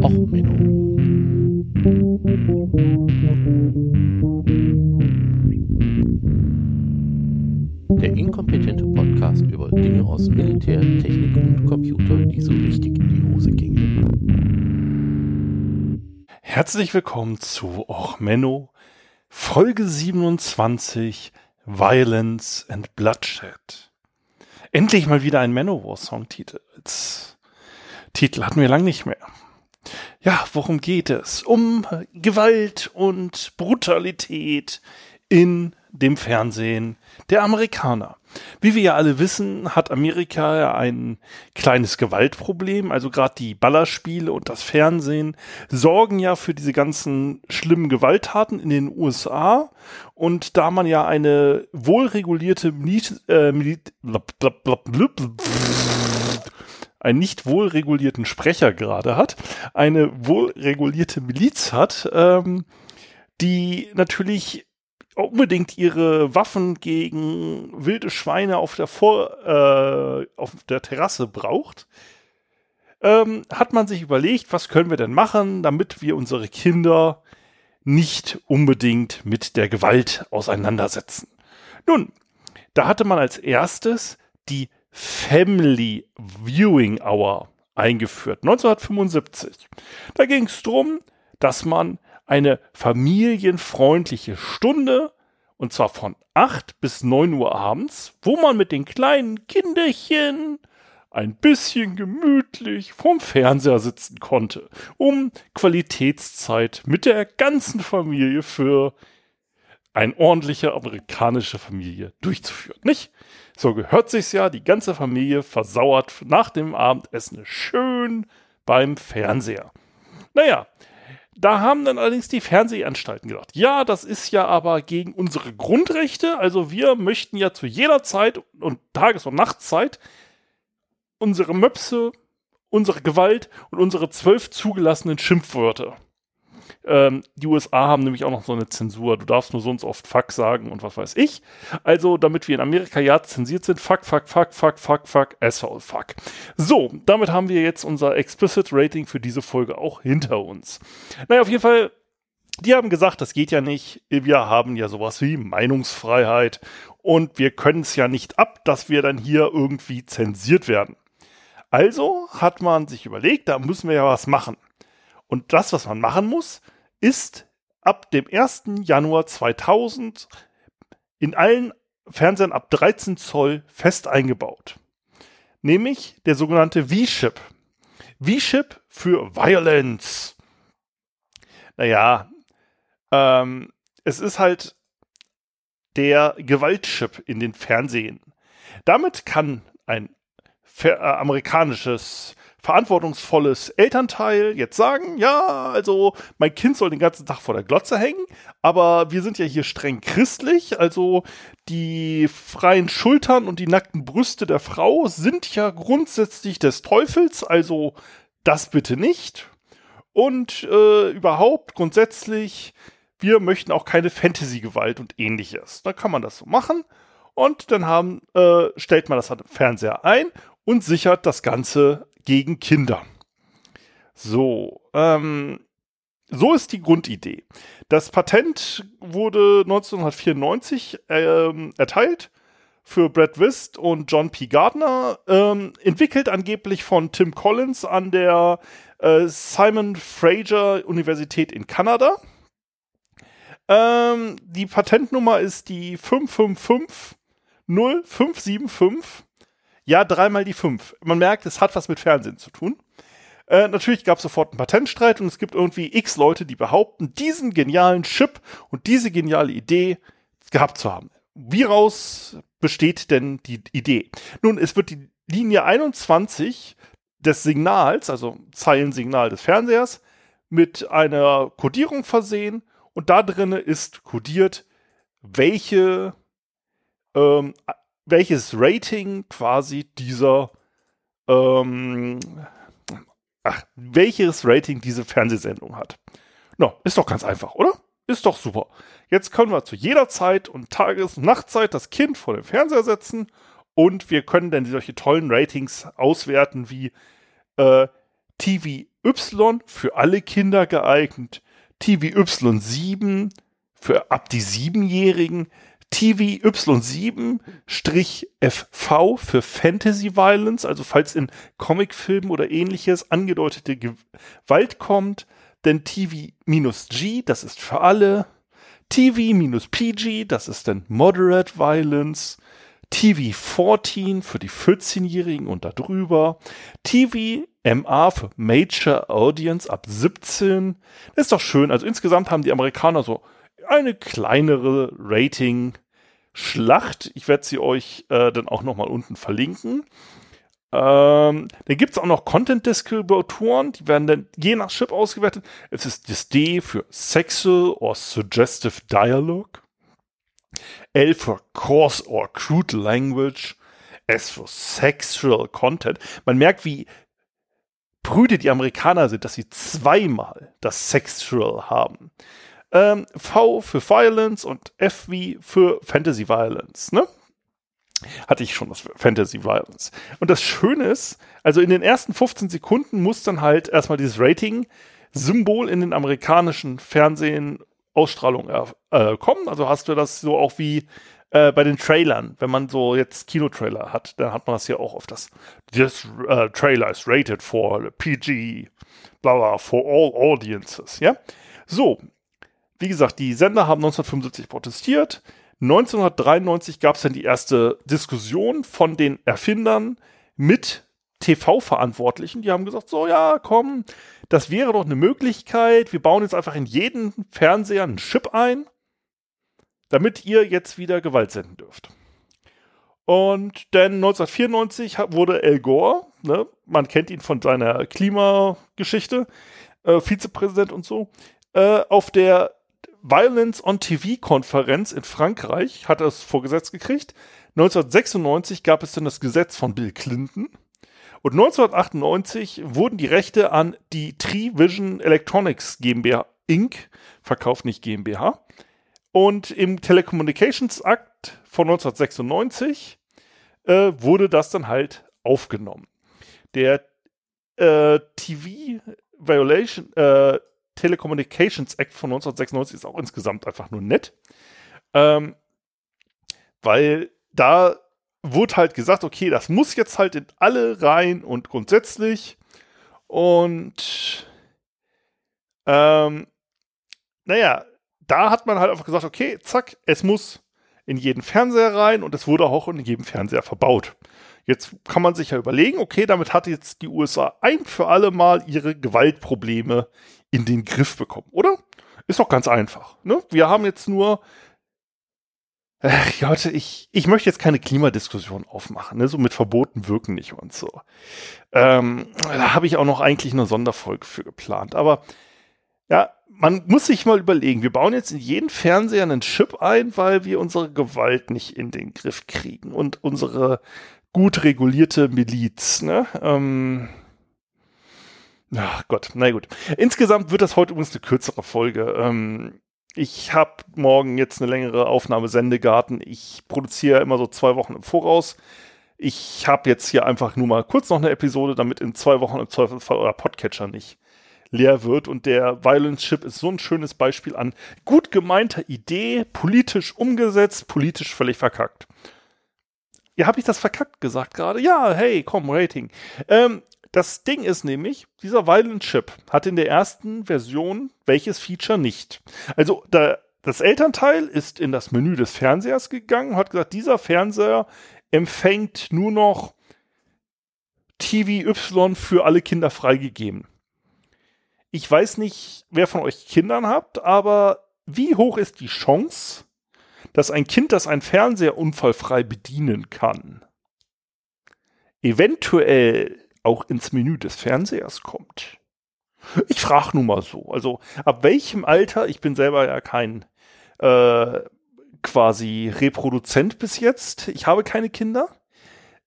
Och Menno. Der inkompetente Podcast über Dinge aus Militär, Technik und Computer, die so richtig in die Hose gingen. Herzlich willkommen zu Och Menno, Folge 27, Violence and Bloodshed. Endlich mal wieder ein Manowar-Song-Titel. Titel hatten wir lang nicht mehr. Ja, worum geht es? Um Gewalt und Brutalität in dem Fernsehen der Amerikaner. Wie wir ja alle wissen, hat Amerika ja ein kleines Gewaltproblem. Also gerade die Ballerspiele und das Fernsehen sorgen ja für diese ganzen schlimmen Gewalttaten in den USA. Und da man ja eine wohlregulierte Milit, äh, Milit, blub, blub, blub, einen nicht wohlregulierten Sprecher gerade hat, eine wohlregulierte Miliz hat, ähm, die natürlich unbedingt ihre Waffen gegen wilde Schweine auf der Vor äh, auf der Terrasse braucht, ähm, hat man sich überlegt, was können wir denn machen, damit wir unsere Kinder nicht unbedingt mit der Gewalt auseinandersetzen. Nun, da hatte man als erstes die Family Viewing Hour eingeführt, 1975. Da ging es darum, dass man eine familienfreundliche Stunde, und zwar von 8 bis 9 Uhr abends, wo man mit den kleinen Kinderchen ein bisschen gemütlich vorm Fernseher sitzen konnte, um Qualitätszeit mit der ganzen Familie für eine ordentliche amerikanische Familie durchzuführen, nicht? So gehört sich's ja, die ganze Familie versauert nach dem Abendessen schön beim Fernseher. Naja, da haben dann allerdings die Fernsehanstalten gedacht, ja, das ist ja aber gegen unsere Grundrechte. Also wir möchten ja zu jeder Zeit und Tages- und Nachtzeit unsere Möpse, unsere Gewalt und unsere zwölf zugelassenen Schimpfwörter ähm, die USA haben nämlich auch noch so eine Zensur. Du darfst nur sonst oft Fuck sagen und was weiß ich. Also, damit wir in Amerika ja zensiert sind, fuck, fuck, fuck, fuck, fuck, fuck, asshole, fuck. So, damit haben wir jetzt unser Explicit Rating für diese Folge auch hinter uns. Naja, auf jeden Fall die haben gesagt, das geht ja nicht. Wir haben ja sowas wie Meinungsfreiheit und wir können es ja nicht ab, dass wir dann hier irgendwie zensiert werden. Also hat man sich überlegt, da müssen wir ja was machen. Und das, was man machen muss, ist ab dem 1. Januar 2000 in allen Fernsehern ab 13 Zoll fest eingebaut. Nämlich der sogenannte V-Chip. V-Chip für Violence. Naja, ähm, es ist halt der Gewaltchip in den Fernsehen. Damit kann ein äh, amerikanisches verantwortungsvolles Elternteil jetzt sagen, ja, also mein Kind soll den ganzen Tag vor der Glotze hängen, aber wir sind ja hier streng christlich, also die freien Schultern und die nackten Brüste der Frau sind ja grundsätzlich des Teufels, also das bitte nicht. Und äh, überhaupt grundsätzlich, wir möchten auch keine Fantasy-Gewalt und ähnliches. Da kann man das so machen. Und dann haben, äh, stellt man das halt im Fernseher ein und sichert das Ganze gegen Kinder. So, ähm, so ist die Grundidee. Das Patent wurde 1994 ähm, erteilt für Brad Wist und John P. Gardner, ähm, entwickelt angeblich von Tim Collins an der äh, Simon Fraser Universität in Kanada. Ähm, die Patentnummer ist die 555 0575 ja, dreimal die fünf. Man merkt, es hat was mit Fernsehen zu tun. Äh, natürlich gab es sofort einen Patentstreit und es gibt irgendwie x Leute, die behaupten, diesen genialen Chip und diese geniale Idee gehabt zu haben. Wie raus besteht denn die Idee? Nun, es wird die Linie 21 des Signals, also Zeilensignal des Fernsehers, mit einer Codierung versehen und da drinne ist codiert, welche ähm, welches Rating quasi dieser ähm, ach, welches Rating diese Fernsehsendung hat. No, ist doch ganz einfach, oder? Ist doch super. Jetzt können wir zu jeder Zeit und Tages- und Nachtzeit das Kind vor den Fernseher setzen und wir können dann solche tollen Ratings auswerten wie äh, TV Y für alle Kinder geeignet, TV Y7 für ab die Siebenjährigen, TV Y7-FV für Fantasy Violence, also falls in Comicfilmen oder ähnliches angedeutete Gewalt kommt, denn TV-G, das ist für alle, TV-PG, das ist dann Moderate Violence, TV 14 für die 14-Jährigen und darüber, TV MA für Major Audience ab 17. Das ist doch schön. Also insgesamt haben die Amerikaner so eine kleinere Rating-Schlacht. Ich werde sie euch äh, dann auch nochmal unten verlinken. Ähm, dann gibt es auch noch Content-Distributoren, die werden dann je nach Chip ausgewertet. Es ist das D für Sexual or Suggestive Dialogue. L für Coarse or Crude Language. S für Sexual Content. Man merkt, wie prüde die Amerikaner sind, dass sie zweimal das Sexual haben. Ähm, v für Violence und F wie für Fantasy Violence, ne? Hatte ich schon das Fantasy Violence. Und das Schöne ist, also in den ersten 15 Sekunden muss dann halt erstmal dieses Rating-Symbol in den amerikanischen Fernsehen Ausstrahlung äh, kommen. Also hast du das so auch wie äh, bei den Trailern. Wenn man so jetzt Kinotrailer hat, dann hat man das ja auch auf das. This uh, trailer is rated for PG, bla bla, for all audiences. Ja, so. Wie gesagt, die Sender haben 1975 protestiert. 1993 gab es dann die erste Diskussion von den Erfindern mit TV-Verantwortlichen. Die haben gesagt, so ja, komm, das wäre doch eine Möglichkeit. Wir bauen jetzt einfach in jeden Fernseher einen Chip ein, damit ihr jetzt wieder Gewalt senden dürft. Und dann 1994 wurde Al Gore, ne, man kennt ihn von seiner Klimageschichte, äh, Vizepräsident und so, äh, auf der Violence on TV-Konferenz in Frankreich hat er es vorgesetzt gekriegt. 1996 gab es dann das Gesetz von Bill Clinton. Und 1998 wurden die Rechte an die Trivision Electronics GmbH Inc. verkauft, nicht GmbH. Und im Telecommunications Act von 1996 äh, wurde das dann halt aufgenommen. Der äh, TV Violation, äh, Telecommunications Act von 1996 ist auch insgesamt einfach nur nett. Ähm, weil da wurde halt gesagt, okay, das muss jetzt halt in alle rein und grundsätzlich. Und ähm, naja, da hat man halt einfach gesagt, okay, zack, es muss in jeden Fernseher rein und es wurde auch in jedem Fernseher verbaut. Jetzt kann man sich ja überlegen, okay, damit hat jetzt die USA ein für alle Mal ihre Gewaltprobleme in den Griff bekommen, oder? Ist doch ganz einfach. Ne? Wir haben jetzt nur. Ach Gott, ich, ich möchte jetzt keine Klimadiskussion aufmachen, ne? so mit Verboten wirken nicht und so. Ähm, da habe ich auch noch eigentlich eine Sonderfolge für geplant. Aber ja, man muss sich mal überlegen, wir bauen jetzt in jeden Fernseher einen Chip ein, weil wir unsere Gewalt nicht in den Griff kriegen und unsere gut regulierte Miliz. Ne? Ähm, Ach Gott, na gut. Insgesamt wird das heute übrigens eine kürzere Folge. Ähm, ich habe morgen jetzt eine längere Aufnahme Sendegarten. Ich produziere immer so zwei Wochen im Voraus. Ich habe jetzt hier einfach nur mal kurz noch eine Episode, damit in zwei Wochen im Zweifelsfall euer Podcatcher nicht leer wird. Und der Violence Chip ist so ein schönes Beispiel an gut gemeinter Idee, politisch umgesetzt, politisch völlig verkackt. Ja, habe ich das verkackt gesagt gerade? Ja, hey, komm, Rating. Ähm, das Ding ist nämlich, dieser Violent Chip hat in der ersten Version welches Feature nicht. Also da, das Elternteil ist in das Menü des Fernsehers gegangen, hat gesagt, dieser Fernseher empfängt nur noch TV Y für alle Kinder freigegeben. Ich weiß nicht, wer von euch Kindern habt, aber wie hoch ist die Chance, dass ein Kind, das einen Fernseher unfallfrei bedienen kann, eventuell auch ins Menü des Fernsehers kommt. Ich frage nun mal so, also ab welchem Alter, ich bin selber ja kein äh, quasi Reproduzent bis jetzt, ich habe keine Kinder.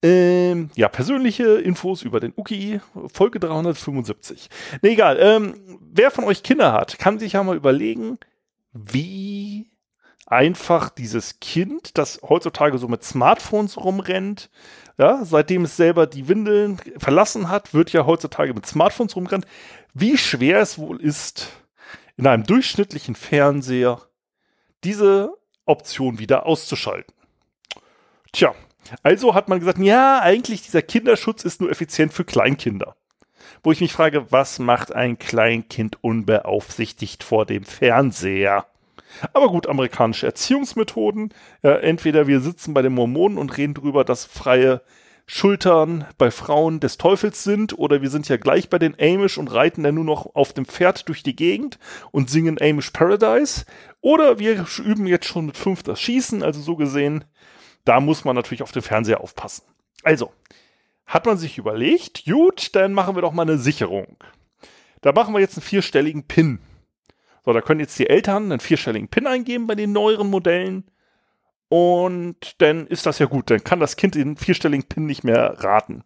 Ähm, ja, persönliche Infos über den Uki, Folge 375. Ne, egal. Ähm, wer von euch Kinder hat, kann sich ja mal überlegen, wie einfach dieses Kind, das heutzutage so mit Smartphones rumrennt, ja, seitdem es selber die Windeln verlassen hat, wird ja heutzutage mit Smartphones rumgerannt, wie schwer es wohl ist, in einem durchschnittlichen Fernseher diese Option wieder auszuschalten. Tja, also hat man gesagt, ja, eigentlich dieser Kinderschutz ist nur effizient für Kleinkinder. Wo ich mich frage, was macht ein Kleinkind unbeaufsichtigt vor dem Fernseher? Aber gut, amerikanische Erziehungsmethoden. Ja, entweder wir sitzen bei den Mormonen und reden darüber, dass freie Schultern bei Frauen des Teufels sind, oder wir sind ja gleich bei den Amish und reiten dann nur noch auf dem Pferd durch die Gegend und singen Amish Paradise. Oder wir üben jetzt schon mit fünf das Schießen, also so gesehen, da muss man natürlich auf den Fernseher aufpassen. Also, hat man sich überlegt, gut, dann machen wir doch mal eine Sicherung. Da machen wir jetzt einen vierstelligen PIN. So, da können jetzt die Eltern einen vierstelligen PIN eingeben bei den neueren Modellen. Und dann ist das ja gut. Dann kann das Kind den vierstelligen PIN nicht mehr raten.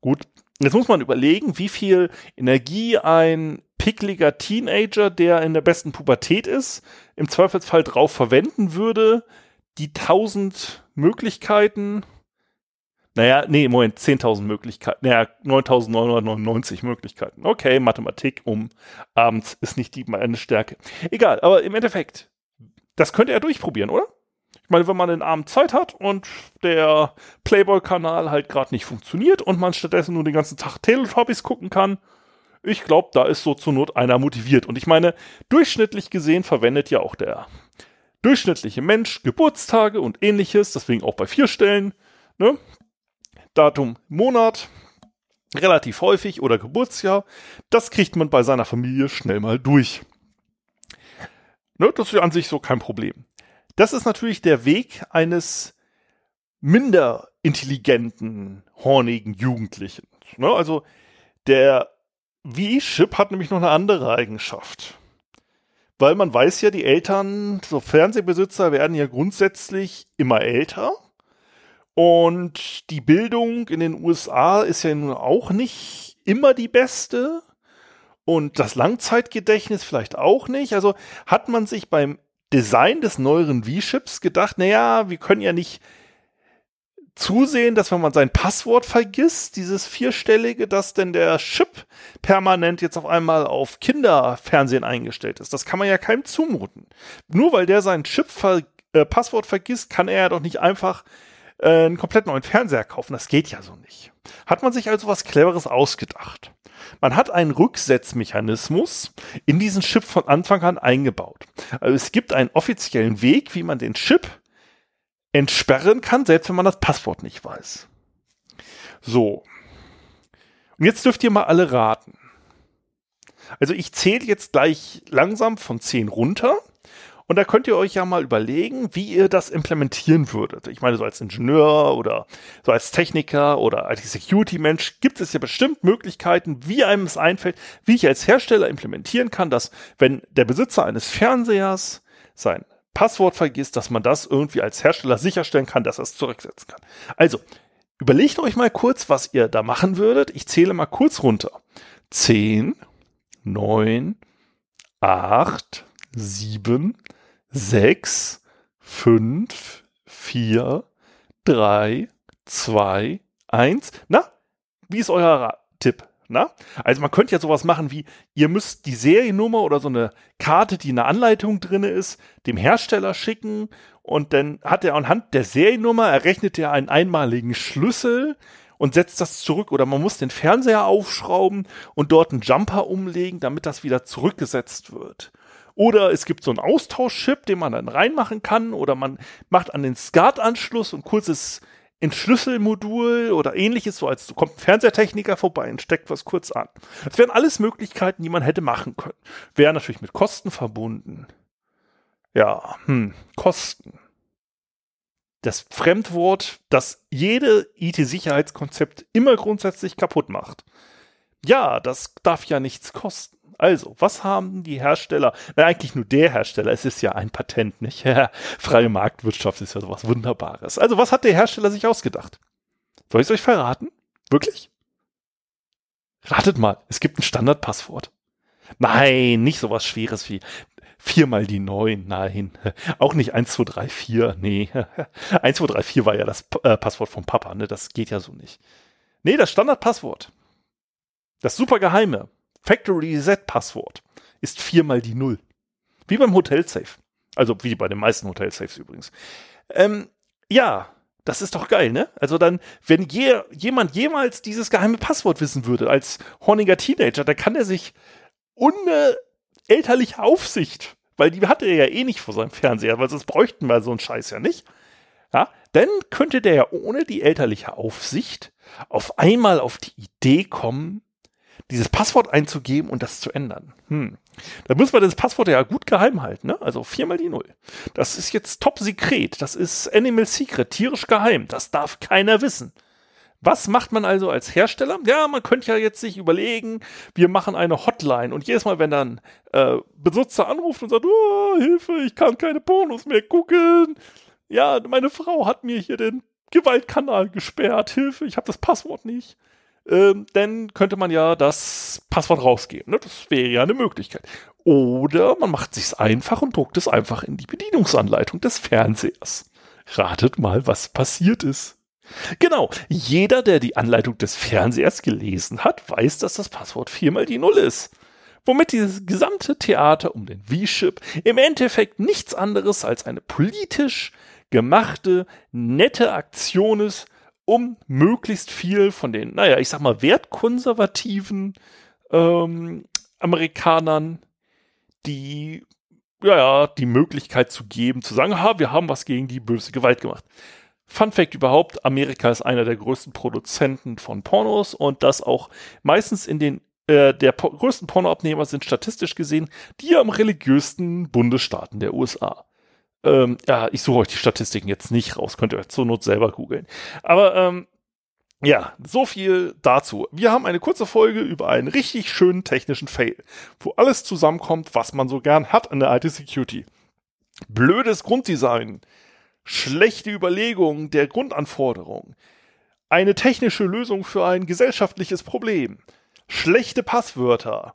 Gut. Jetzt muss man überlegen, wie viel Energie ein pickliger Teenager, der in der besten Pubertät ist, im Zweifelsfall drauf verwenden würde, die tausend Möglichkeiten naja, nee, Moment, 10.000 Möglichkeiten. Naja, 9.999 Möglichkeiten. Okay, Mathematik um abends ist nicht die meine Stärke. Egal, aber im Endeffekt, das könnte er durchprobieren, oder? Ich meine, wenn man den Abend Zeit hat und der Playboy-Kanal halt gerade nicht funktioniert und man stattdessen nur den ganzen Tag Teletubbies gucken kann, ich glaube, da ist so zur Not einer motiviert. Und ich meine, durchschnittlich gesehen verwendet ja auch der durchschnittliche Mensch Geburtstage und ähnliches, deswegen auch bei vier Stellen. Ne? Datum, Monat, relativ häufig oder Geburtsjahr. Das kriegt man bei seiner Familie schnell mal durch. Ne, das ist an sich so kein Problem. Das ist natürlich der Weg eines minder intelligenten, hornigen Jugendlichen. Ne, also der V-Chip hat nämlich noch eine andere Eigenschaft. Weil man weiß ja, die Eltern, so Fernsehbesitzer werden ja grundsätzlich immer älter und die Bildung in den USA ist ja nun auch nicht immer die beste. Und das Langzeitgedächtnis vielleicht auch nicht. Also hat man sich beim Design des neueren V-Chips gedacht, naja, wir können ja nicht zusehen, dass wenn man sein Passwort vergisst, dieses vierstellige, dass denn der Chip permanent jetzt auf einmal auf Kinderfernsehen eingestellt ist. Das kann man ja keinem zumuten. Nur weil der sein Chip ver äh, Passwort vergisst, kann er ja doch nicht einfach äh, einen komplett neuen Fernseher kaufen. Das geht ja so nicht. Hat man sich also was Cleveres ausgedacht. Man hat einen Rücksetzmechanismus in diesen Chip von Anfang an eingebaut. Also es gibt einen offiziellen Weg, wie man den Chip entsperren kann, selbst wenn man das Passwort nicht weiß. So. Und jetzt dürft ihr mal alle raten. Also ich zähle jetzt gleich langsam von 10 runter und da könnt ihr euch ja mal überlegen, wie ihr das implementieren würdet. Ich meine, so als Ingenieur oder so als Techniker oder als Security-Mensch gibt es ja bestimmt Möglichkeiten, wie einem es einfällt, wie ich als Hersteller implementieren kann, dass wenn der Besitzer eines Fernsehers sein Passwort vergisst, dass man das irgendwie als Hersteller sicherstellen kann, dass er es zurücksetzen kann. Also, überlegt euch mal kurz, was ihr da machen würdet. Ich zähle mal kurz runter. 10, 9, 8, 7, sechs, fünf, vier, drei, zwei, eins. Na, wie ist euer Tipp? Na? Also man könnte ja sowas machen wie, ihr müsst die Seriennummer oder so eine Karte, die in der Anleitung drin ist, dem Hersteller schicken und dann hat er anhand der Seriennummer errechnet er einen einmaligen Schlüssel und setzt das zurück oder man muss den Fernseher aufschrauben und dort einen Jumper umlegen, damit das wieder zurückgesetzt wird. Oder es gibt so einen Austauschchip, den man dann reinmachen kann. Oder man macht an den SCART-Anschluss ein kurzes Entschlüsselmodul oder ähnliches, so als kommt ein Fernsehtechniker vorbei und steckt was kurz an. Das wären alles Möglichkeiten, die man hätte machen können. Wäre natürlich mit Kosten verbunden. Ja, hm, Kosten. Das Fremdwort, das jede IT-Sicherheitskonzept immer grundsätzlich kaputt macht. Ja, das darf ja nichts kosten. Also, was haben die Hersteller? Na, eigentlich nur der Hersteller. Es ist ja ein Patent, nicht? Freie Marktwirtschaft ist ja sowas Wunderbares. Also, was hat der Hersteller sich ausgedacht? Soll ich es euch verraten? Wirklich? Ratet mal, es gibt ein Standardpasswort. Nein, nicht sowas Schweres wie viermal die neun, nein. Auch nicht 1, 2, 3, 4, nee. 1, 2, 3, 4 war ja das äh, Passwort vom Papa, ne? Das geht ja so nicht. Nee, das Standardpasswort. Das super geheime Factory Reset Passwort ist viermal die Null. Wie beim Hotel Safe. Also wie bei den meisten Hotel Safes übrigens. Ähm, ja, das ist doch geil, ne? Also dann, wenn je, jemand jemals dieses geheime Passwort wissen würde, als horniger Teenager, dann kann er sich ohne elterliche Aufsicht, weil die hatte er ja eh nicht vor seinem Fernseher, weil sonst bräuchten wir so einen Scheiß ja nicht. Ja, dann könnte der ja ohne die elterliche Aufsicht auf einmal auf die Idee kommen, dieses Passwort einzugeben und das zu ändern. Hm. Da muss man das Passwort ja gut geheim halten, ne? Also viermal die Null. Das ist jetzt top sekret. Das ist Animal Secret, tierisch geheim. Das darf keiner wissen. Was macht man also als Hersteller? Ja, man könnte ja jetzt sich überlegen, wir machen eine Hotline und jedes Mal, wenn dann äh, Benutzer anruft und sagt, oh, Hilfe, ich kann keine Pornos mehr gucken. Ja, meine Frau hat mir hier den Gewaltkanal gesperrt. Hilfe, ich habe das Passwort nicht ähm, dann könnte man ja das Passwort rausgeben. Ne? Das wäre ja eine Möglichkeit. Oder man macht sich's einfach und druckt es einfach in die Bedienungsanleitung des Fernsehers. Ratet mal, was passiert ist. Genau, jeder, der die Anleitung des Fernsehers gelesen hat, weiß, dass das Passwort viermal die Null ist. Womit dieses gesamte Theater um den V-Chip im Endeffekt nichts anderes als eine politisch gemachte, nette Aktion ist, um möglichst viel von den, naja, ich sag mal, wertkonservativen ähm, Amerikanern die, ja, die Möglichkeit zu geben, zu sagen, ha, wir haben was gegen die böse Gewalt gemacht. Fun Fact überhaupt, Amerika ist einer der größten Produzenten von Pornos und das auch meistens in den äh, der größten Pornoabnehmer sind statistisch gesehen die am religiösten Bundesstaaten der USA. Ähm, ja, ich suche euch die Statistiken jetzt nicht raus, könnt ihr euch zur Not selber googeln. Aber ähm, ja, so viel dazu. Wir haben eine kurze Folge über einen richtig schönen technischen Fail, wo alles zusammenkommt, was man so gern hat an der IT Security. Blödes Grunddesign, schlechte Überlegung der Grundanforderungen, eine technische Lösung für ein gesellschaftliches Problem, schlechte Passwörter,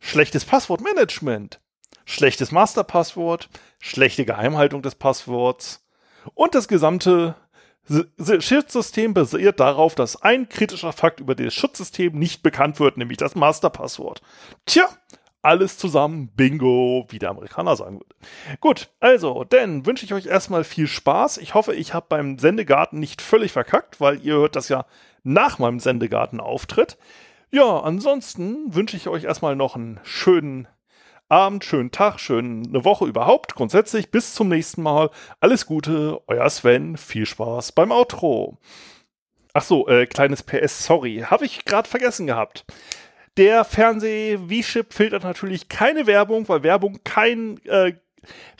schlechtes Passwortmanagement, schlechtes Masterpasswort, schlechte Geheimhaltung des Passworts und das gesamte Schutzsystem basiert darauf, dass ein kritischer Fakt über das Schutzsystem nicht bekannt wird, nämlich das Masterpasswort. Tja, alles zusammen, Bingo, wie der Amerikaner sagen würde. Gut, also, dann wünsche ich euch erstmal viel Spaß. Ich hoffe, ich habe beim Sendegarten nicht völlig verkackt, weil ihr hört das ja nach meinem Sendegarten-Auftritt. Ja, ansonsten wünsche ich euch erstmal noch einen schönen Abend, schönen Tag, schöne Woche überhaupt. Grundsätzlich bis zum nächsten Mal. Alles Gute, euer Sven. Viel Spaß beim Outro. Ach so, äh, kleines PS, sorry, habe ich gerade vergessen gehabt. Der Fernseh-V-Chip filtert natürlich keine Werbung, weil Werbung kein äh,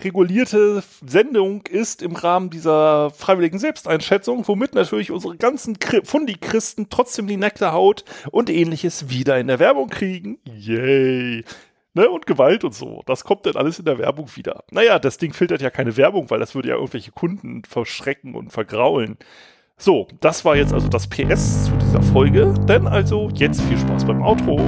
regulierte Sendung ist im Rahmen dieser freiwilligen Selbsteinschätzung, womit natürlich unsere ganzen Fundi-Christen trotzdem die Nektarhaut und ähnliches wieder in der Werbung kriegen. Yay! Ne, und Gewalt und so. Das kommt dann alles in der Werbung wieder. Naja, das Ding filtert ja keine Werbung, weil das würde ja irgendwelche Kunden verschrecken und vergraulen. So, das war jetzt also das PS zu dieser Folge. Denn also jetzt viel Spaß beim Outro.